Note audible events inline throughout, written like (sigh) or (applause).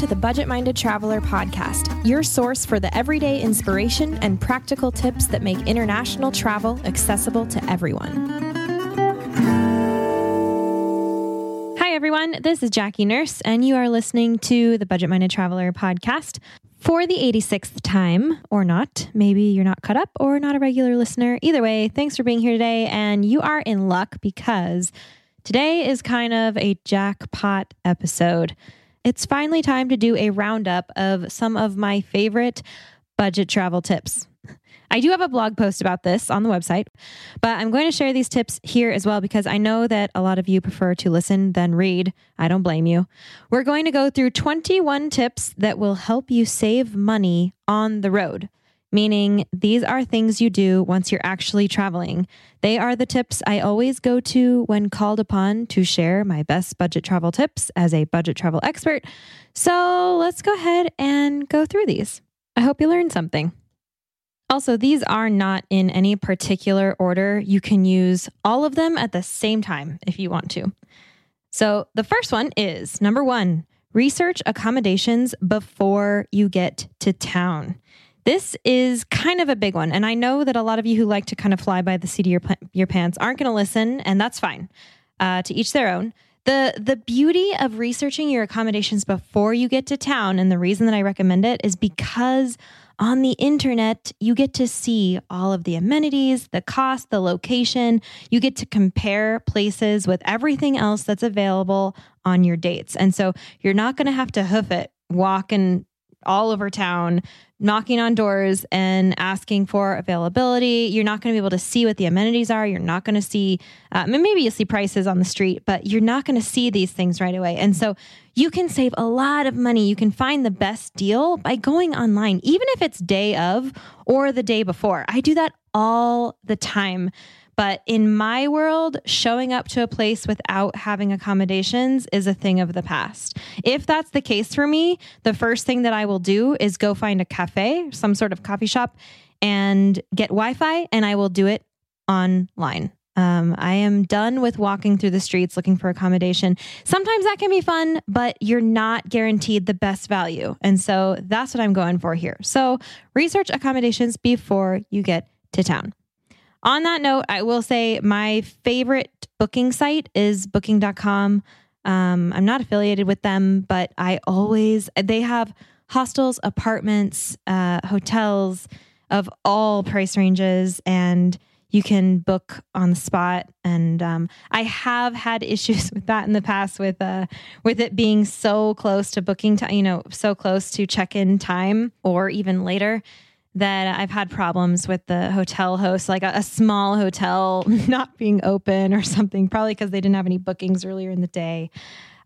To the Budget Minded Traveler podcast, your source for the everyday inspiration and practical tips that make international travel accessible to everyone. Hi, everyone. This is Jackie Nourse, and you are listening to the Budget Minded Traveler podcast. For the 86th time, or not, maybe you're not cut up or not a regular listener. Either way, thanks for being here today, and you are in luck because today is kind of a jackpot episode it's finally time to do a roundup of some of my favorite budget travel tips. I do have a blog post about this on the website, but I'm going to share these tips here as well because I know that a lot of you prefer to listen than read. I don't blame you. We're going to go through 21 tips that will help you save money on the road meaning these are things you do once you're actually traveling. They are the tips I always go to when called upon to share my best budget travel tips as a budget travel expert. So let's go ahead and go through these. I hope you learned something. Also, these are not in any particular order. You can use all of them at the same time if you want to. So, the first one is number one research accommodations before you get to town. This is kind of a big one. And I know that a lot of you who like to kind of fly by the seat of your, your pants aren't going to listen, and that's fine. Uh, to each their own. The, the beauty of researching your accommodations before you get to town, and the reason that I recommend it is because on the internet, you get to see all of the amenities, the cost, the location. You get to compare places with everything else that's available on your dates. And so you're not going to have to hoof it, walking all over town knocking on doors and asking for availability. You're not going to be able to see what the amenities are. You're not going to see, uh, maybe you'll see prices on the street, but you're not going to see these things right away. And so you can save a lot of money. You can find the best deal by going online, even if it's day of or the day before. I do that all the time. But in my world, showing up to a place without having accommodations is a thing of the past. If that's the case for me, the first thing that I will do is go find a cafe, some sort of coffee shop, and get Wi Fi, and I will do it online. Um, I am done with walking through the streets looking for accommodation. Sometimes that can be fun, but you're not guaranteed the best value. And so that's what I'm going for here. So research accommodations before you get to town. On that note, I will say my favorite booking site is booking.com. Um, I'm not affiliated with them, but I always, they have hostels, apartments, uh, hotels of all price ranges, and you can book on the spot. And um, I have had (laughs) issues with that in the past with uh, with it being so close to booking time, you know, so close to check in time or even later that I've had problems with the hotel host, like a, a small hotel (laughs) not being open or something, probably because they didn't have any bookings earlier in the day.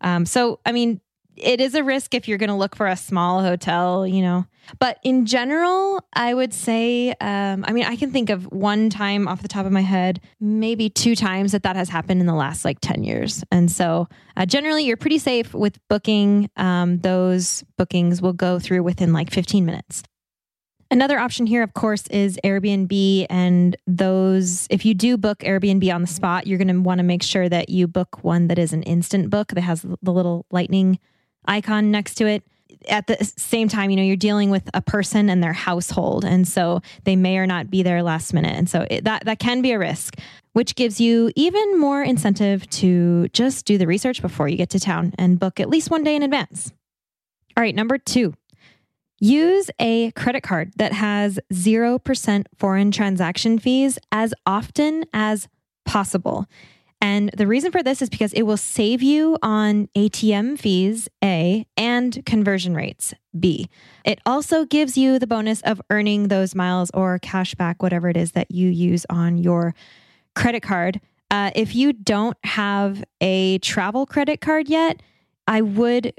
Um, so, I mean, it is a risk if you're going to look for a small hotel, you know. But in general, I would say, um, I mean, I can think of one time off the top of my head, maybe two times that that has happened in the last like 10 years. And so uh, generally, you're pretty safe with booking. Um, those bookings will go through within like 15 minutes. Another option here, of course, is Airbnb. And those, if you do book Airbnb on the spot, you're going to want to make sure that you book one that is an instant book that has the little lightning icon next to it. At the same time, you know, you're dealing with a person and their household. And so they may or not be there last minute. And so it, that, that can be a risk, which gives you even more incentive to just do the research before you get to town and book at least one day in advance. All right, number two, use a credit card that has 0% foreign transaction fees as often as possible. And the reason for this is because it will save you on ATM fees, A, and conversion rates, B. It also gives you the bonus of earning those miles or cash back, whatever it is that you use on your credit card. Uh, if you don't have a travel credit card yet, I would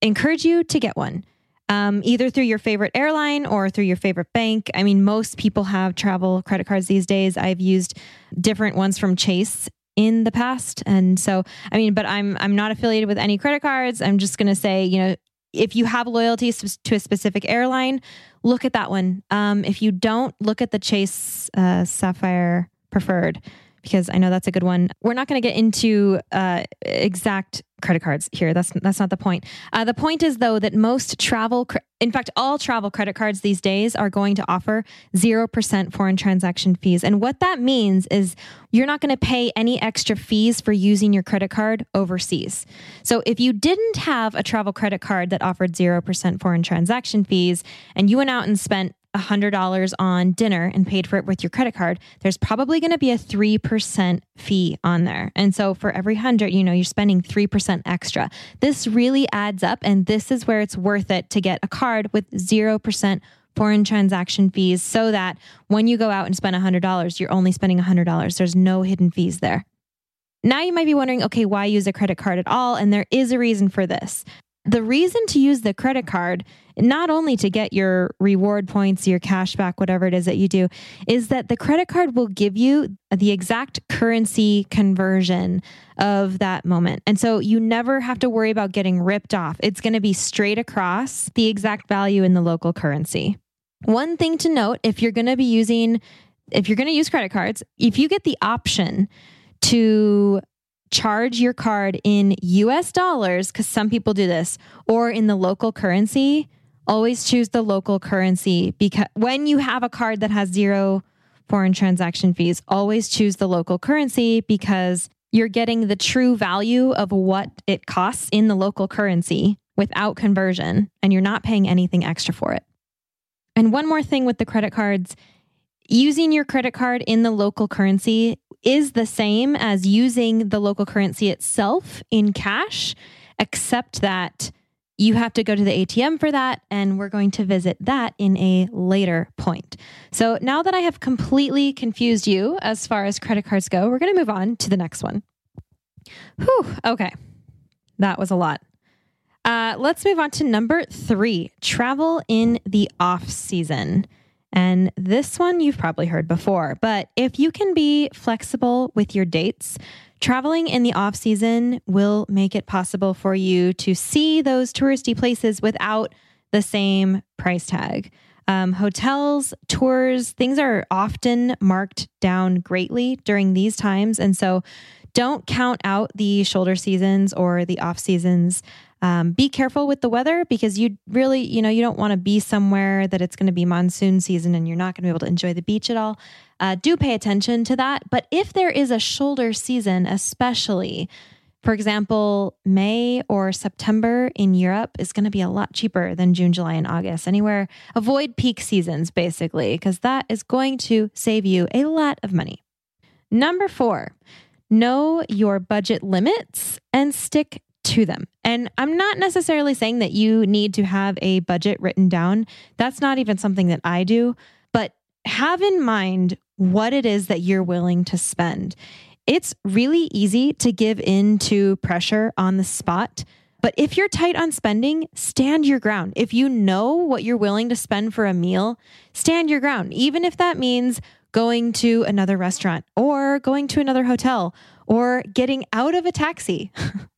encourage you to get one. Um, either through your favorite airline or through your favorite bank. I mean, most people have travel credit cards these days. I've used different ones from Chase in the past. And so, I mean, but I'm I'm not affiliated with any credit cards. I'm just going to say, you know, if you have loyalty to a specific airline, look at that one. Um, if you don't, look at the Chase uh, Sapphire Preferred because I know that's a good one. We're not going to get into uh, exact credit cards here. That's that's not the point. Uh, the point is though that most travel, in fact, all travel credit cards these days are going to offer zero percent foreign transaction fees, and what that means is you're not going to pay any extra fees for using your credit card overseas. So if you didn't have a travel credit card that offered zero percent foreign transaction fees, and you went out and spent $100 on dinner and paid for it with your credit card, there's probably going to be a 3% fee on there. And so for every 100, you know, you're spending 3% extra. This really adds up and this is where it's worth it to get a card with 0% foreign transaction fees so that when you go out and spend $100, you're only spending $100. There's no hidden fees there. Now you might be wondering, okay, why use a credit card at all? And there is a reason for this. The reason to use the credit card, not only to get your reward points, your cash back, whatever it is that you do, is that the credit card will give you the exact currency conversion of that moment. And so you never have to worry about getting ripped off. It's going to be straight across the exact value in the local currency. One thing to note if you're going to be using, if you're going to use credit cards, if you get the option to charge your card in US dollars, because some people do this, or in the local currency, always choose the local currency because when you have a card that has zero foreign transaction fees, always choose the local currency because you're getting the true value of what it costs in the local currency without conversion, and you're not paying anything extra for it. And one more thing with the credit cards using your credit card in the local currency is the same as using the local currency itself in cash, except that you have to go to the ATM for that, and we're going to visit that in a later point. So now that I have completely confused you as far as credit cards go, we're going to move on to the next one. Whew, okay. That was a lot. Uh, let's move on to number three travel in the off season. And this one you've probably heard before, but if you can be flexible with your dates, traveling in the off season will make it possible for you to see those touristy places without the same price tag. Um, hotels, tours, things are often marked down greatly during these times. And so don't count out the shoulder seasons or the off seasons um, be careful with the weather because you really, you know, you don't want to be somewhere that it's going to be monsoon season and you're not going to be able to enjoy the beach at all. Uh, do pay attention to that. But if there is a shoulder season, especially, for example, May or September in Europe is going to be a lot cheaper than June, July, and August. Anywhere, avoid peak seasons basically, because that is going to save you a lot of money. Number four, know your budget limits and stick to them. And I'm not necessarily saying that you need to have a budget written down. That's not even something that I do, but have in mind what it is that you're willing to spend. It's really easy to give in to pressure on the spot But if you're tight on spending, stand your ground. If you know what you're willing to spend for a meal, stand your ground, even if that means going to another restaurant or going to another hotel or getting out of a taxi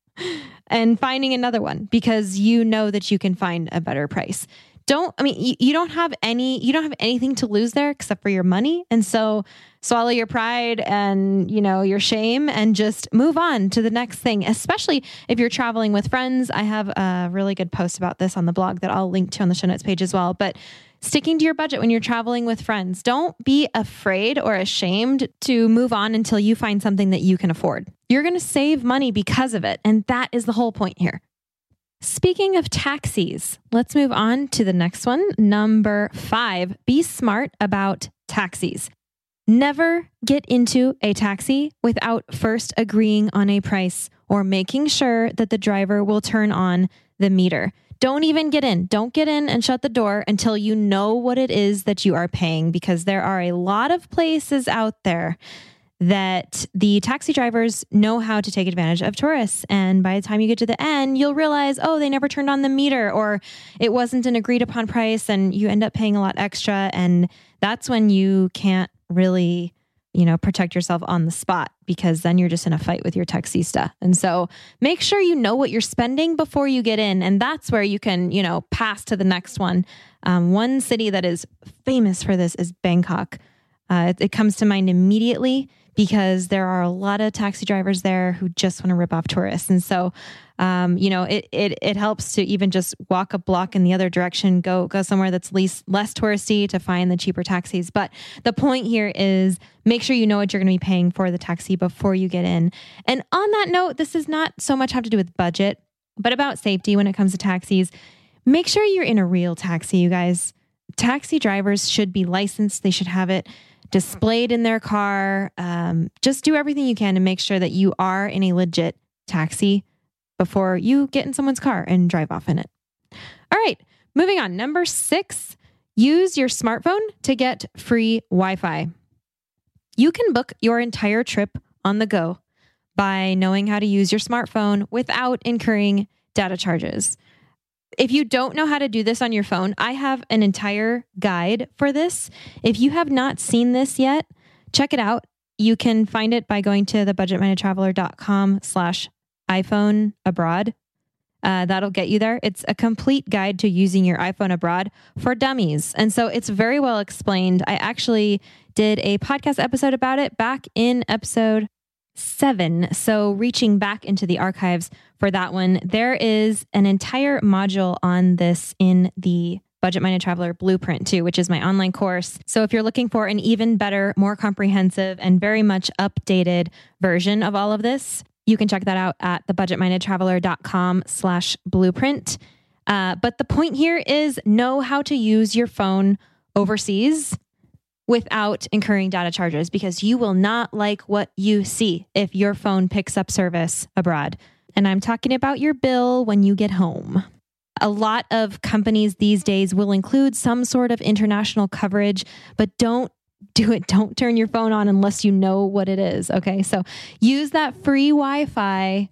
(laughs) and finding another one because you know that you can find a better price don't i mean you, you, don't have any you don't have anything to lose there except for your money. And so swallow your pride and you know your shame and just move on to the next thing especially if you're traveling with friends. I have a really good post about this on the blog that i'll link to on the show notes page as well. But sticking to your budget when you're traveling with friends don't be afraid or ashamed to move on until you find something that you can afford. You're going to save money because of it. And that is the whole point here Speaking of taxis, let's move on to the next one. Number five, be smart about taxis. Never get into a taxi without first agreeing on a price or making sure that the driver will turn on the meter. Don't even get in. Don't get in and shut the door until you know what it is that you are paying because there are a lot of places out there that the taxi drivers know how to take advantage of tourists. And by the time you get to the end, you'll realize, oh, they never turned on the meter or it wasn't an agreed upon price and you end up paying a lot extra. And that's when you can't really, you know, protect yourself on the spot because then you're just in a fight with your taxista. And so make sure you know what you're spending before you get in. And that's where you can, you know, pass to the next one. Um, one city that is famous for this is Bangkok. Uh, it, it comes to mind immediately because there are a lot of taxi drivers there who just want to rip off tourists. And so, um, you know, it, it, it helps to even just walk a block in the other direction, go, go somewhere that's least, less touristy to find the cheaper taxis. But the point here is make sure you know what you're going to be paying for the taxi before you get in. And on that note, this does not so much have to do with budget, but about safety when it comes to taxis. Make sure you're in a real taxi, you guys. Taxi drivers should be licensed. They should have it displayed in their car. Um, just do everything you can to make sure that you are in a legit taxi before you get in someone's car and drive off in it. All right, moving on. Number six, use your smartphone to get free Wi Fi. You can book your entire trip on the go by knowing how to use your smartphone without incurring data charges. If you don't know how to do this on your phone, I have an entire guide for this. If you have not seen this yet, check it out. You can find it by going to thebudgetmindedtraveler.com slash iPhone abroad. Uh, that'll get you there. It's a complete guide to using your iPhone abroad for dummies. And so it's very well explained. I actually did a podcast episode about it back in episode seven. So, reaching back into the archives for that one, there is an entire module on this in the Budget Minded Traveler Blueprint, too, which is my online course. So, if you're looking for an even better, more comprehensive, and very much updated version of all of this, you can check that out at thebudgetmindedtraveler.com slash blueprint. Uh, but the point here is know how to use your phone overseas without incurring data charges because you will not like what you see if your phone picks up service abroad. And I'm talking about your bill when you get home. A lot of companies these days will include some sort of international coverage, but don't do it. Don't turn your phone on unless you know what it is. Okay. So use that free Wi Fi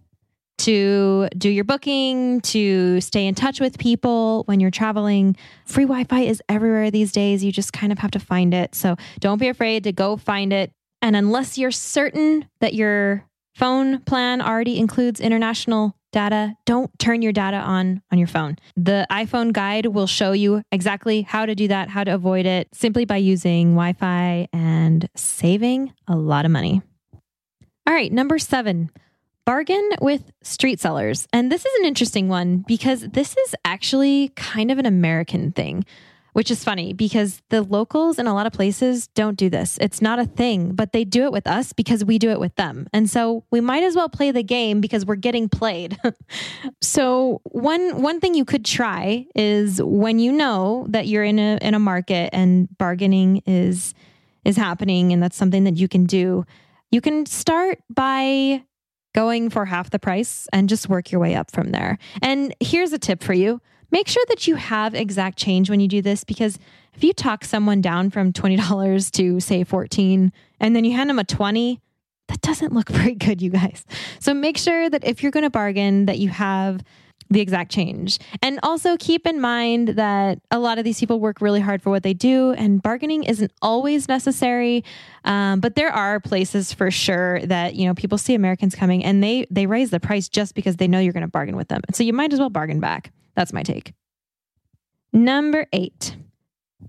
to do your booking, to stay in touch with people when you're traveling. Free Wi Fi is everywhere these days. You just kind of have to find it. So don't be afraid to go find it. And unless you're certain that your phone plan already includes international data, don't turn your data on on your phone. The iPhone guide will show you exactly how to do that, how to avoid it simply by using Wi Fi and saving a lot of money. All right, number seven bargain with street sellers. And this is an interesting one because this is actually kind of an American thing, which is funny because the locals in a lot of places don't do this. It's not a thing, but they do it with us because we do it with them. And so we might as well play the game because we're getting played. (laughs) so one one thing you could try is when you know that you're in a in a market and bargaining is is happening and that's something that you can do. You can start by going for half the price and just work your way up from there. And here's a tip for you make sure that you have exact change when you do this because if you talk someone down from $20 to say 14 and then you hand them a 20 that doesn't look (laughs) very good you guys so make sure that if you're going to bargain that you have the exact change. And also keep in mind that a lot of these people work really hard for what they do, and bargaining isn't always necessary. Um, but there are places for sure that you know people see Americans coming and they they raise the price just because they know you're going to bargain with them. So you might as well bargain back. That's my take. Number eight,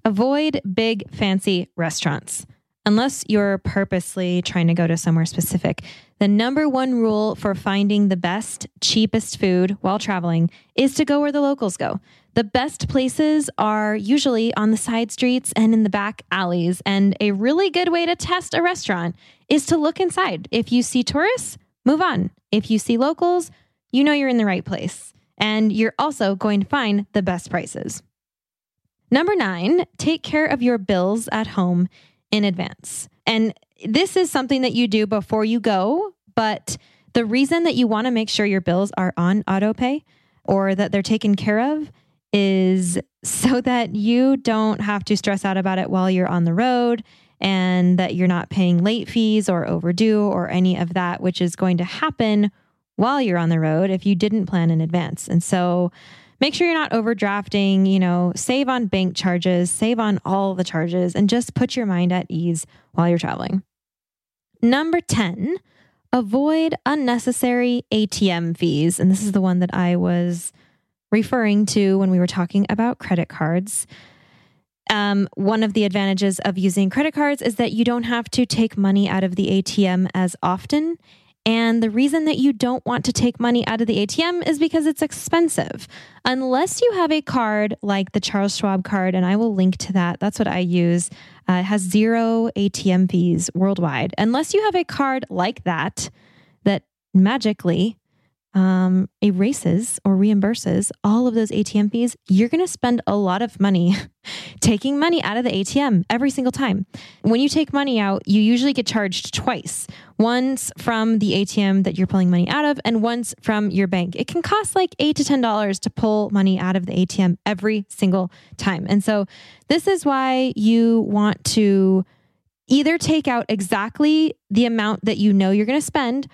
avoid big fancy restaurants unless you're purposely trying to go to somewhere specific. The number one rule for finding the best, cheapest food while traveling is to go where the locals go. The best places are usually on the side streets and in the back alleys. And a really good way to test a restaurant is to look inside. If you see tourists, move on. If you see locals, you know you're in the right place. And you're also going to find the best prices. Number nine, take care of your bills at home in advance. And this is something that you do before you go, but the reason that you want to make sure your bills are on auto pay or that they're taken care of is so (laughs) that you don't have to stress out about it while you're on the road and that you're not paying late fees or overdue or any of that, which is going to happen while you're on the road if you didn't plan in advance. And so make sure you're not overdrafting, you know, save on bank charges, save on all the charges, and just put your mind at ease while you're traveling. Number 10, avoid unnecessary ATM fees. And this is the one that I was referring to when we were talking about credit cards. Um, one of the advantages of using credit cards is that you don't have to take money out of the ATM as often. And the reason that you don't want to take money out of the ATM is because it's expensive. Unless you have a card like the Charles Schwab card, and I will link to that. That's what I use. Uh, it has zero ATM fees worldwide. Unless you have a card like that, that magically um, erases or reimburses all of those ATM fees, you're going to spend a lot of money (laughs) taking money out of the ATM every single time. When you take money out, you usually get charged twice once from the ATM that you're pulling money out of, and once from your bank. It can cost like eight to $10 to pull money out of the ATM every single time. And so, this is why you want to either take out exactly the amount that you know you're going to spend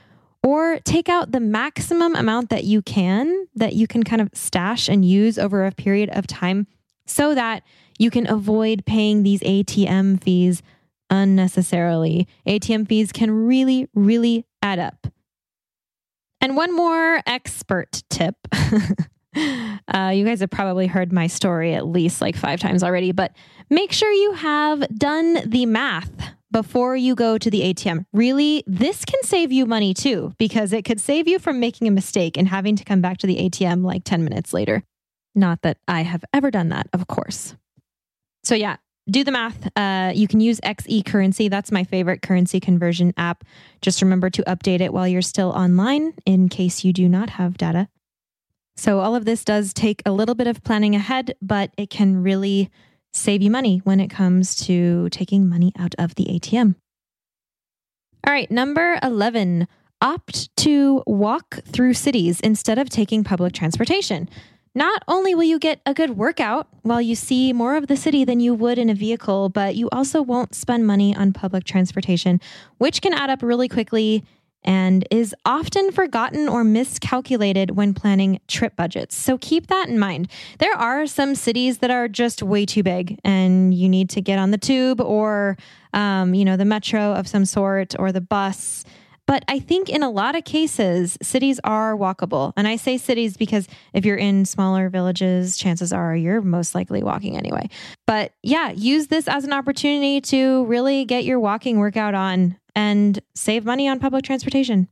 or take out the maximum amount that you can that you can kind of stash and use over a period of time so that you can avoid paying these ATM fees unnecessarily. ATM fees can really, really add up. And one more expert tip. (laughs) uh, you guys have probably heard my story at least like five times already, but make sure you have done the math before you go to the ATM. Really, this can save you money too, because it could save you from making a mistake and having to come back to the ATM like 10 minutes later. Not that I have ever done that, of course. So, yeah, do the math. Uh, you can use XE Currency. That's my favorite currency conversion app. Just remember to update it while you're still online in case you do not have data. So, all of this does take a little bit of planning ahead, but it can really save you money when it comes to taking money out of the ATM. All right, number 11, opt to walk through cities instead of taking public transportation. Not only will you get a good workout while you see more of the city than you would in a vehicle, but you also won't spend money on public transportation, which can add up really quickly and is often forgotten or miscalculated when planning trip budgets. So keep that in mind. There are some cities that are just way too big and you need to get on the tube or, um, you know, the metro of some sort or the bus. But I think in a lot of cases, cities are walkable. And I say cities because if you're in smaller villages, chances are you're most likely walking anyway. But yeah, use this as an opportunity to really get your walking workout on and save money on public transportation.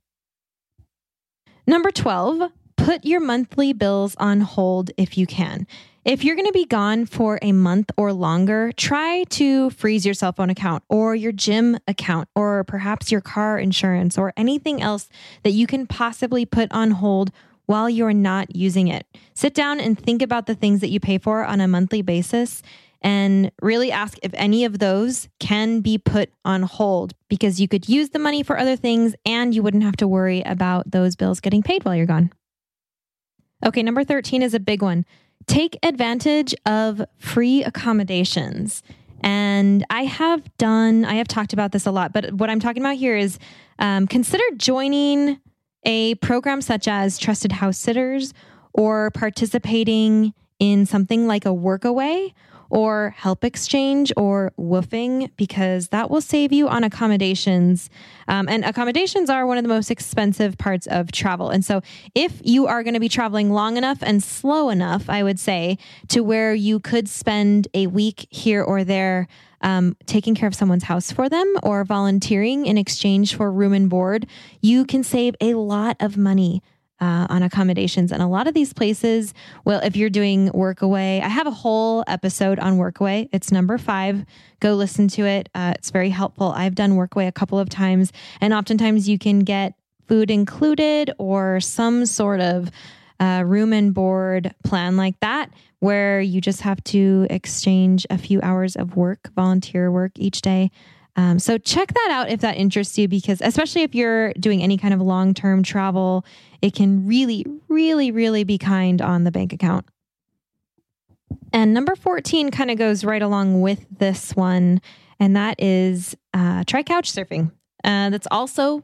Number 12, put your monthly bills on hold if you can. If you're going to be gone for a month or longer, try to freeze your cell phone account or your gym account or perhaps your car insurance or anything else that you can possibly put on hold while you're not using it. Sit down and think about the things that you pay for on a monthly basis and really ask if any of those can be put on hold because you could use the money for other things and you wouldn't have to worry about those bills getting paid while you're gone. Okay, number 13 is a big one. Take advantage of free accommodations. And I have done, I have talked about this a lot, but what I'm talking about here is um, consider joining a program such as Trusted House Sitters or participating in something like a workaway or help exchange or WWOOFing because that will save you on accommodations. Um, and accommodations are one of the most expensive parts of travel. And so, if you are going to be traveling long enough and slow enough, I would say, to where you could spend a week here or there. Um, taking care of someone's house for them or volunteering in exchange for room and board, you can save a lot of money uh, on accommodations. And a lot of these places, well, if you're doing Workaway, I have a whole episode on Workaway. It's number five. Go listen to it. Uh, it's very helpful. I've done Workaway a couple of times, and oftentimes you can get food included or some sort of uh, room and board plan like that, where you just have to exchange a few hours of work, volunteer work each day. Um, so check that out if that interests you, because especially if you're doing any kind of long term travel, it can really, really, really be kind on the bank account. And number 14 kind of goes right along with this one, and that is uh, try couch surfing. Uh, that's also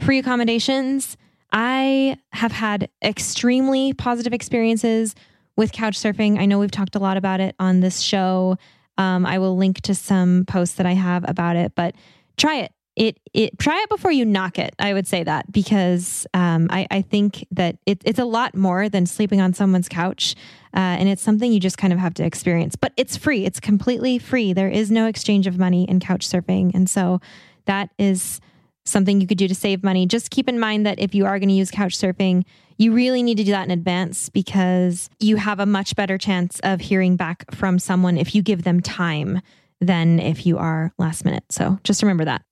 free accommodations. I have had extremely positive experiences with couch surfing. I know we've talked a lot about it on this show. Um, I will link to some posts that I have about it, but try it. It, it try it before you knock it. I would say that because um, I, I think that it, it's a lot more than sleeping on someone's couch, uh, and it's something you just kind of have to experience. But it's free. It's completely free. There is no exchange of money in couch surfing, and so that is something you could do to save money. Just keep in mind that if you are going to use couch surfing, you really need to do that in advance because you have a much better chance of hearing back from someone if you give them time than if you are last minute. So just remember that.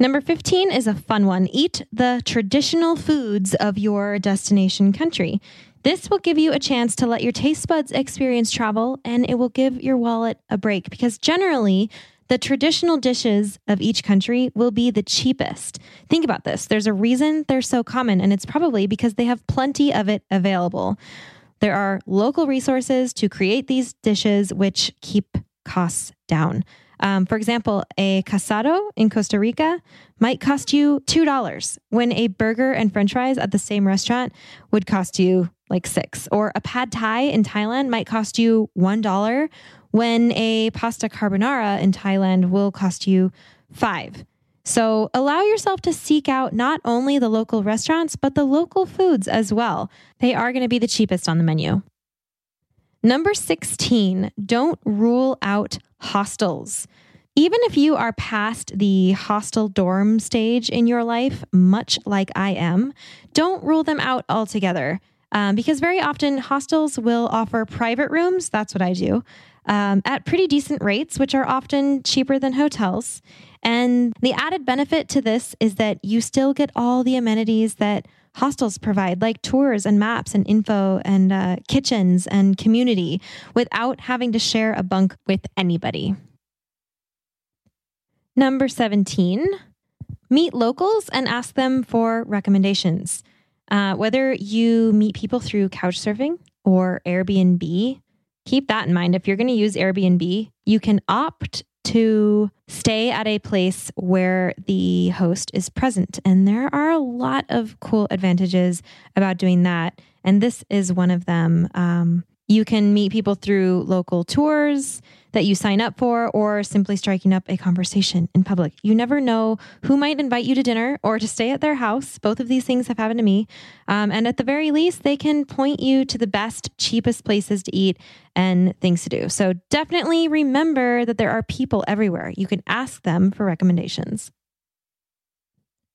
Number 15 is a fun one. Eat the traditional foods of your destination country. This will give you a chance to let your taste buds experience travel and it will give your wallet a break because generally, the traditional dishes of each country will be the cheapest. Think about this. There's a reason they're so common, and it's probably because they have plenty of it available. There are local resources to create these dishes, which keep costs down. Um, for example, a casado in Costa Rica might cost you $2 when a burger and french fries at the same restaurant would cost you like six. Or a pad thai in Thailand might cost you $1 when a pasta carbonara in Thailand will cost you five. So allow yourself to seek out not only the local restaurants, but the local foods as well. They are going to be the cheapest on the menu. Number 16, don't rule out hostels. Even if you are past the hostel dorm stage in your life, much like I am, don't rule them out altogether. Um, because very often hostels will offer private rooms. That's what I do um, at pretty decent rates, which are often cheaper than hotels. And the added benefit to this is that you still get all the amenities that hostels provide, like tours and maps and info and uh, kitchens and community, without having to share a bunk with anybody. Number 17, meet locals and ask them for recommendations. Uh, whether you meet people through couch surfing or Airbnb, keep that in mind. If you're going to use Airbnb, you can opt to stay at a place where the host is present. And there are a lot of cool advantages about doing that. And this is one of them. Um, you can meet people through local tours that you sign up for or simply striking up a conversation in public. You never know who might invite you to dinner or to stay at their house. Both of these things have happened to me. Um, and at the very least, they can point you to the best, cheapest places to eat and things to do. So definitely remember that there are people everywhere. You can ask them for recommendations.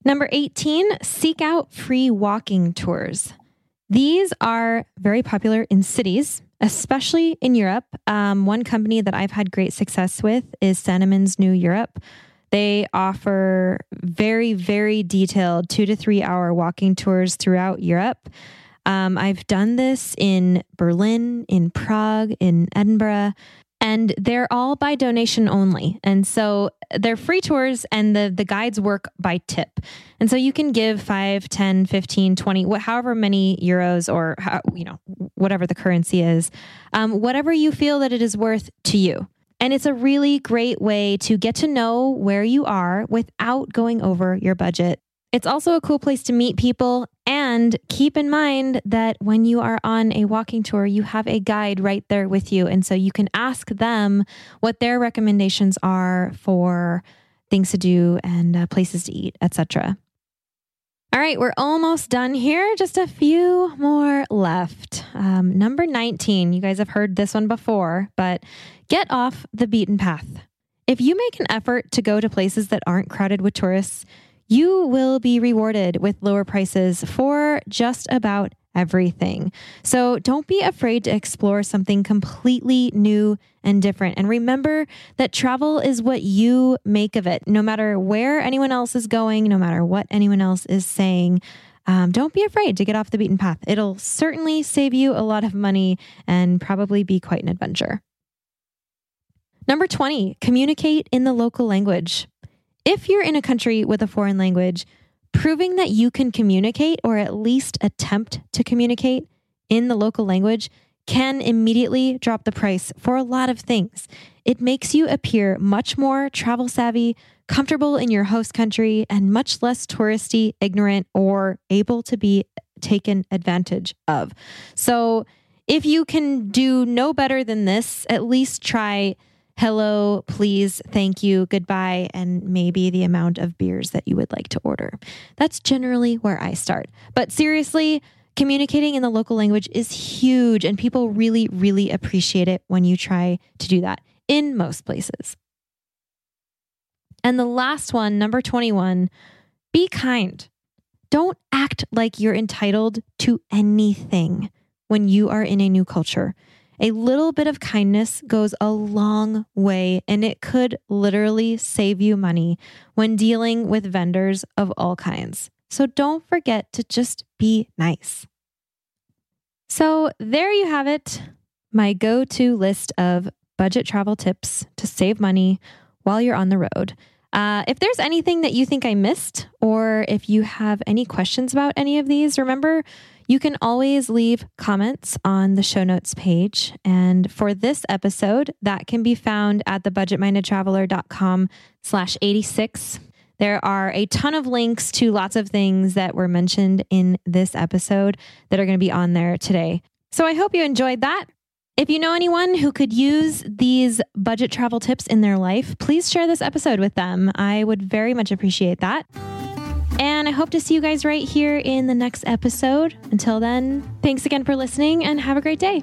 Number 18, seek out free walking tours. These are very popular in cities especially in Europe. Um, one company that I've had great success with is Sandeman's New Europe. They offer very, very detailed two to three hour walking tours throughout Europe. Um, I've done this in Berlin, in Prague, in Edinburgh, and they're all by donation only. And so they're free tours and the, the guides work by tip. And so you can give 5, 10, 15, 20, however many euros or, how, you know, whatever the currency is, um, whatever you feel that it is worth to you. And it's a really great way to get to know where you are without going over your budget It's also a cool place to meet people. And keep in mind that when you are on a walking tour, you have a guide right there with you. And so you can ask them what their recommendations are for things to do and uh, places to eat, etc. All right, we're almost done here. Just a few more left. Um, number 19. You guys have heard this one before, but get off the beaten path. If you make an effort to go to places that aren't crowded with tourists, you will be rewarded with lower prices for just about everything. So don't be afraid to explore something completely new and different. And remember that travel is what you make of it. No matter where anyone else is going, no matter what anyone else is saying, um, don't be afraid to get off the beaten path. It'll certainly save you a lot of money and probably be quite an adventure. Number 20, communicate in the local language. If you're in a country with a foreign language, proving that you can communicate or at least attempt to communicate in the local language can immediately drop the price for a lot of things. It makes you appear much more travel savvy, comfortable in your host country, and much less touristy, ignorant, or able to be taken advantage of. So, if you can do no better than this, at least try hello, please, thank you, goodbye, and maybe the amount of beers that you would like to order. That's generally where I start. But seriously, communicating in the local language is huge, and people really, really appreciate it when you try to do that in most places. And the last one, number 21, be kind. Don't act like you're entitled to anything when you are in a new culture. A little bit of kindness goes a long way, and it could literally save you money when dealing with vendors of all kinds. So don't forget to just be nice. So there you have it my go to list of budget travel tips to save money while you're on the road. Uh, if there's anything that you think I missed, or if you have any questions about any of these, remember you can always leave comments on the show notes page. And for this episode, that can be found at thebudgetmindedtraveler.com slash 86. There are a ton of links to lots of things that were mentioned in this episode that are going to be on there today. So I hope you enjoyed that. If you know anyone who could use these budget travel tips in their life, please share this episode with them. I would very much appreciate that. And I hope to see you guys right here in the next episode. Until then, thanks again for listening and have a great day.